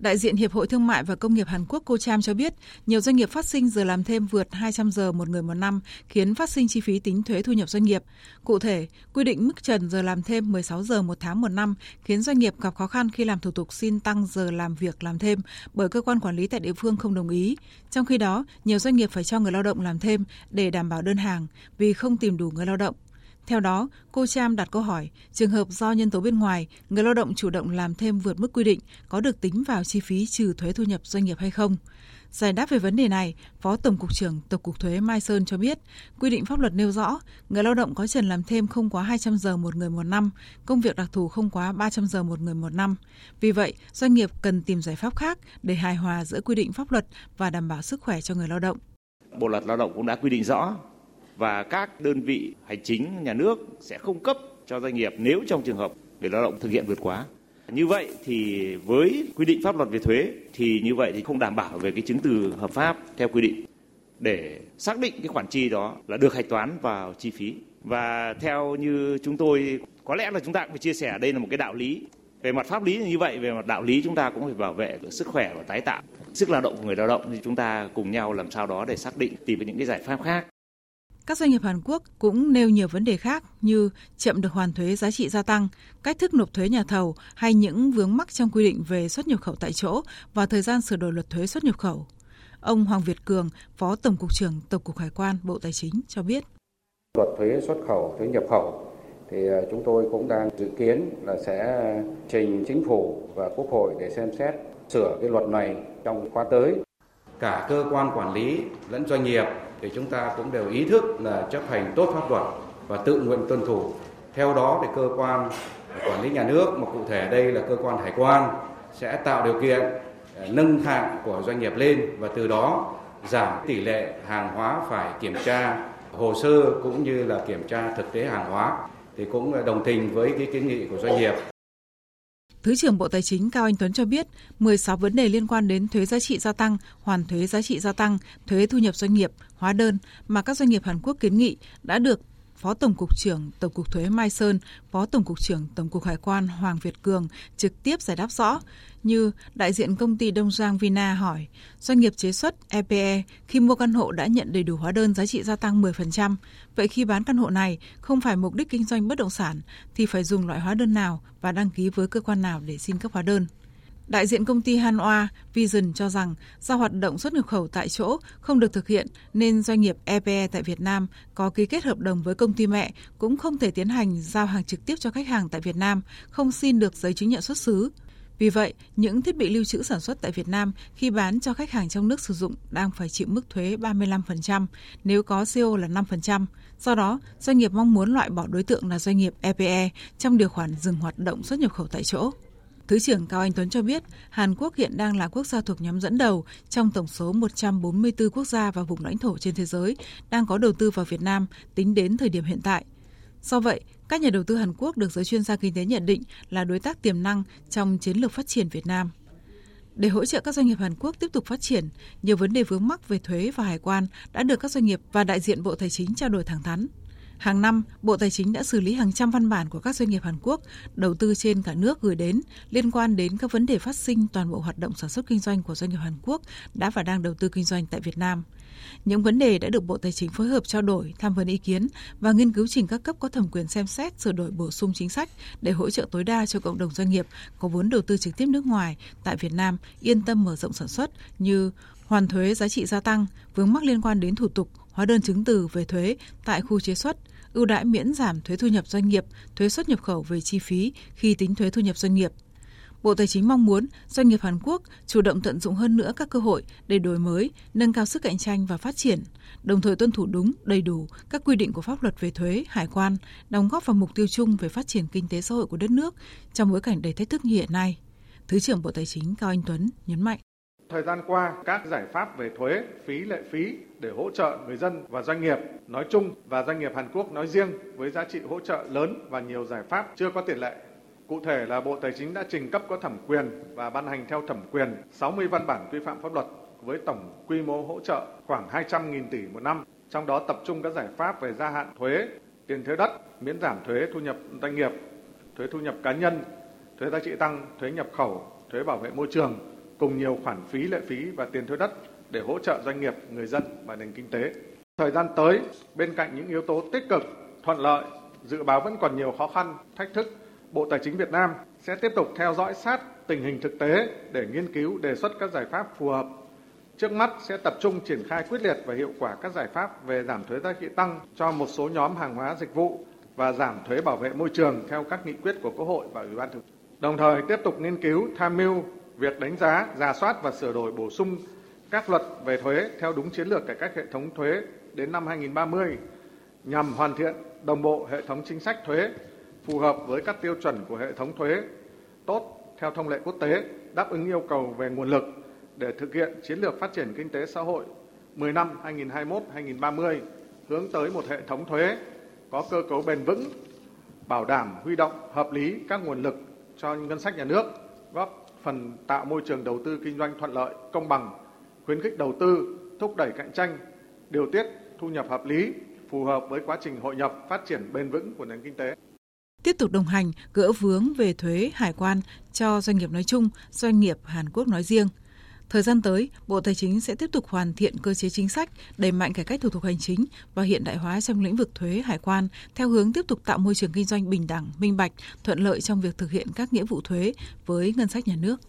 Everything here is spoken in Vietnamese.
Đại diện Hiệp hội Thương mại và Công nghiệp Hàn Quốc Kocham cho biết, nhiều doanh nghiệp phát sinh giờ làm thêm vượt 200 giờ một người một năm, khiến phát sinh chi phí tính thuế thu nhập doanh nghiệp. Cụ thể, quy định mức trần giờ làm thêm 16 giờ một tháng một năm khiến doanh nghiệp gặp khó khăn khi làm thủ tục xin tăng giờ làm việc làm thêm bởi cơ quan quản lý tại địa phương không đồng ý. Trong khi đó, nhiều doanh nghiệp phải cho người lao động làm thêm để đảm bảo đơn hàng vì không tìm đủ người lao động. Theo đó, cô Cham đặt câu hỏi, trường hợp do nhân tố bên ngoài, người lao động chủ động làm thêm vượt mức quy định có được tính vào chi phí trừ thuế thu nhập doanh nghiệp hay không? Giải đáp về vấn đề này, Phó Tổng cục trưởng Tổng cục Thuế Mai Sơn cho biết, quy định pháp luật nêu rõ, người lao động có trần làm thêm không quá 200 giờ một người một năm, công việc đặc thù không quá 300 giờ một người một năm. Vì vậy, doanh nghiệp cần tìm giải pháp khác để hài hòa giữa quy định pháp luật và đảm bảo sức khỏe cho người lao động. Bộ luật lao động cũng đã quy định rõ và các đơn vị hành chính, nhà nước sẽ không cấp cho doanh nghiệp nếu trong trường hợp người lao động thực hiện vượt quá. Như vậy thì với quy định pháp luật về thuế thì như vậy thì không đảm bảo về cái chứng từ hợp pháp theo quy định để xác định cái khoản chi đó là được hạch toán vào chi phí. Và theo như chúng tôi, có lẽ là chúng ta cũng phải chia sẻ đây là một cái đạo lý về mặt pháp lý như vậy, về mặt đạo lý chúng ta cũng phải bảo vệ sức khỏe và tái tạo, sức lao động của người lao động thì chúng ta cùng nhau làm sao đó để xác định, tìm những cái giải pháp khác các doanh nghiệp Hàn Quốc cũng nêu nhiều vấn đề khác như chậm được hoàn thuế giá trị gia tăng, cách thức nộp thuế nhà thầu hay những vướng mắc trong quy định về xuất nhập khẩu tại chỗ và thời gian sửa đổi luật thuế xuất nhập khẩu. Ông Hoàng Việt Cường, Phó Tổng cục trưởng Tổng cục Hải quan Bộ Tài chính cho biết. Luật thuế xuất khẩu, thuế nhập khẩu thì à, chúng tôi cũng đang dự kiến là sẽ trình chính phủ và quốc hội để xem xét sửa cái luật này trong khóa tới. Cả cơ quan quản lý lẫn doanh nghiệp thì chúng ta cũng đều ý thức là chấp hành tốt pháp luật và tự nguyện tuân thủ. Theo đó thì cơ quan quản lý nhà nước, mà cụ thể đây là cơ quan hải quan, sẽ tạo điều kiện à, nâng hạng của doanh nghiệp lên và từ đó giảm tỷ lệ hàng hóa phải kiểm tra hồ sơ cũng như là kiểm tra thực tế hàng hóa thì cũng đồng tình với cái kiến nghị của doanh nghiệp Thứ trưởng Bộ Tài chính Cao Anh Tuấn cho biết, 16 vấn đề liên quan đến thuế giá trị gia tăng, hoàn thuế giá trị gia tăng, thuế thu nhập doanh nghiệp, hóa đơn mà các doanh nghiệp Hàn Quốc kiến nghị đã được Phó Tổng cục trưởng Tổng cục Thuế Mai Sơn, Phó Tổng cục trưởng Tổng cục Hải quan Hoàng Việt Cường trực tiếp giải đáp rõ, như đại diện công ty Đông Giang Vina hỏi, doanh nghiệp chế xuất EPE khi mua căn hộ đã nhận đầy đủ hóa đơn giá trị gia tăng 10%, vậy khi bán căn hộ này không phải mục đích kinh doanh bất động sản thì phải dùng loại hóa đơn nào và đăng ký với cơ quan nào để xin cấp hóa đơn? Đại diện công ty Hanwha Vision cho rằng do hoạt động xuất nhập khẩu tại chỗ không được thực hiện nên doanh nghiệp EPE tại Việt Nam có ký kết hợp đồng với công ty mẹ cũng không thể tiến hành giao hàng trực tiếp cho khách hàng tại Việt Nam, không xin được giấy chứng nhận xuất xứ. Vì vậy, những thiết bị lưu trữ sản xuất tại Việt Nam khi bán cho khách hàng trong nước sử dụng đang phải chịu mức thuế 35%, nếu có CO là 5%. Do đó, doanh nghiệp mong muốn loại bỏ đối tượng là doanh nghiệp EPE trong điều khoản dừng hoạt động xuất nhập khẩu tại chỗ. Thứ trưởng Cao Anh Tuấn cho biết, Hàn Quốc hiện đang là quốc gia thuộc nhóm dẫn đầu trong tổng số 144 quốc gia và vùng lãnh thổ trên thế giới đang có đầu tư vào Việt Nam tính đến thời điểm hiện tại. Do vậy, các nhà đầu tư Hàn Quốc được giới chuyên gia kinh tế nhận định là đối tác tiềm năng trong chiến lược phát triển Việt Nam. Để hỗ trợ các doanh nghiệp Hàn Quốc tiếp tục phát triển, nhiều vấn đề vướng mắc về thuế và hải quan đã được các doanh nghiệp và đại diện Bộ Tài chính trao đổi thẳng thắn. Hàng năm, Bộ Tài chính đã xử lý hàng trăm văn bản của các doanh nghiệp Hàn Quốc đầu tư trên cả nước gửi đến liên quan đến các vấn đề phát sinh toàn bộ hoạt động sản xuất kinh doanh của doanh nghiệp Hàn Quốc đã và đang đầu tư kinh doanh tại Việt Nam. Những vấn đề đã được Bộ Tài chính phối hợp trao đổi, tham vấn ý kiến và nghiên cứu trình các cấp có thẩm quyền xem xét sửa đổi bổ sung chính sách để hỗ trợ tối đa cho cộng đồng doanh nghiệp có vốn đầu tư trực tiếp nước ngoài tại Việt Nam yên tâm mở rộng sản xuất như hoàn thuế giá trị gia tăng, vướng mắc liên quan đến thủ tục, hóa đơn chứng từ về thuế tại khu chế xuất, ưu đãi miễn giảm thuế thu nhập doanh nghiệp, thuế xuất nhập khẩu về chi phí khi tính thuế thu nhập doanh nghiệp. Bộ Tài chính mong muốn doanh nghiệp Hàn Quốc chủ động tận dụng hơn nữa các cơ hội để đổi mới, nâng cao sức cạnh tranh và phát triển, đồng thời tuân thủ đúng, đầy đủ các quy định của pháp luật về thuế, hải quan, đóng góp vào mục tiêu chung về phát triển kinh tế xã hội của đất nước trong bối cảnh đầy thách thức như hiện nay. Thứ trưởng Bộ Tài chính Cao Anh Tuấn nhấn mạnh. Thời gian qua, các giải pháp về thuế, phí lệ phí để hỗ trợ người dân và doanh nghiệp nói chung và doanh nghiệp Hàn Quốc nói riêng với giá trị hỗ trợ lớn và nhiều giải pháp chưa có tiền lệ. Cụ thể là Bộ Tài chính đã trình cấp có thẩm quyền và ban hành theo thẩm quyền 60 văn bản quy phạm pháp luật với tổng quy mô hỗ trợ khoảng 200.000 tỷ một năm, trong đó tập trung các giải pháp về gia hạn thuế, tiền thuế đất, miễn giảm thuế thu nhập doanh nghiệp, thuế thu nhập cá nhân, thuế giá trị tăng, thuế nhập khẩu, thuế bảo vệ môi trường, cùng nhiều khoản phí lệ phí và tiền thuê đất để hỗ trợ doanh nghiệp, người dân và nền kinh tế. Thời gian tới, bên cạnh những yếu tố tích cực, thuận lợi, dự báo vẫn còn nhiều khó khăn, thách thức, Bộ Tài chính Việt Nam sẽ tiếp tục theo dõi sát tình hình thực tế để nghiên cứu đề xuất các giải pháp phù hợp. Trước mắt sẽ tập trung triển khai quyết liệt và hiệu quả các giải pháp về giảm thuế giá trị tăng cho một số nhóm hàng hóa dịch vụ và giảm thuế bảo vệ môi trường theo các nghị quyết của Quốc hội và Ủy ban thường Đồng thời tiếp tục nghiên cứu tham mưu việc đánh giá, giả soát và sửa đổi bổ sung các luật về thuế theo đúng chiến lược cải cách hệ thống thuế đến năm 2030 nhằm hoàn thiện đồng bộ hệ thống chính sách thuế phù hợp với các tiêu chuẩn của hệ thống thuế tốt theo thông lệ quốc tế, đáp ứng yêu cầu về nguồn lực để thực hiện chiến lược phát triển kinh tế xã hội 10 năm 2021-2030 hướng tới một hệ thống thuế có cơ cấu bền vững, bảo đảm huy động hợp lý các nguồn lực cho ngân sách nhà nước, góp phần tạo môi trường đầu tư kinh doanh thuận lợi, công bằng, khuyến khích đầu tư, thúc đẩy cạnh tranh, điều tiết thu nhập hợp lý, phù hợp với quá trình hội nhập phát triển bền vững của nền kinh tế tiếp tục đồng hành gỡ vướng về thuế hải quan cho doanh nghiệp nói chung, doanh nghiệp Hàn Quốc nói riêng. Thời gian tới, Bộ Tài chính sẽ tiếp tục hoàn thiện cơ chế chính sách, đẩy mạnh cải cách thủ tục hành chính và hiện đại hóa trong lĩnh vực thuế hải quan theo hướng tiếp tục tạo môi trường kinh doanh bình đẳng, minh bạch, thuận lợi trong việc thực hiện các nghĩa vụ thuế với ngân sách nhà nước.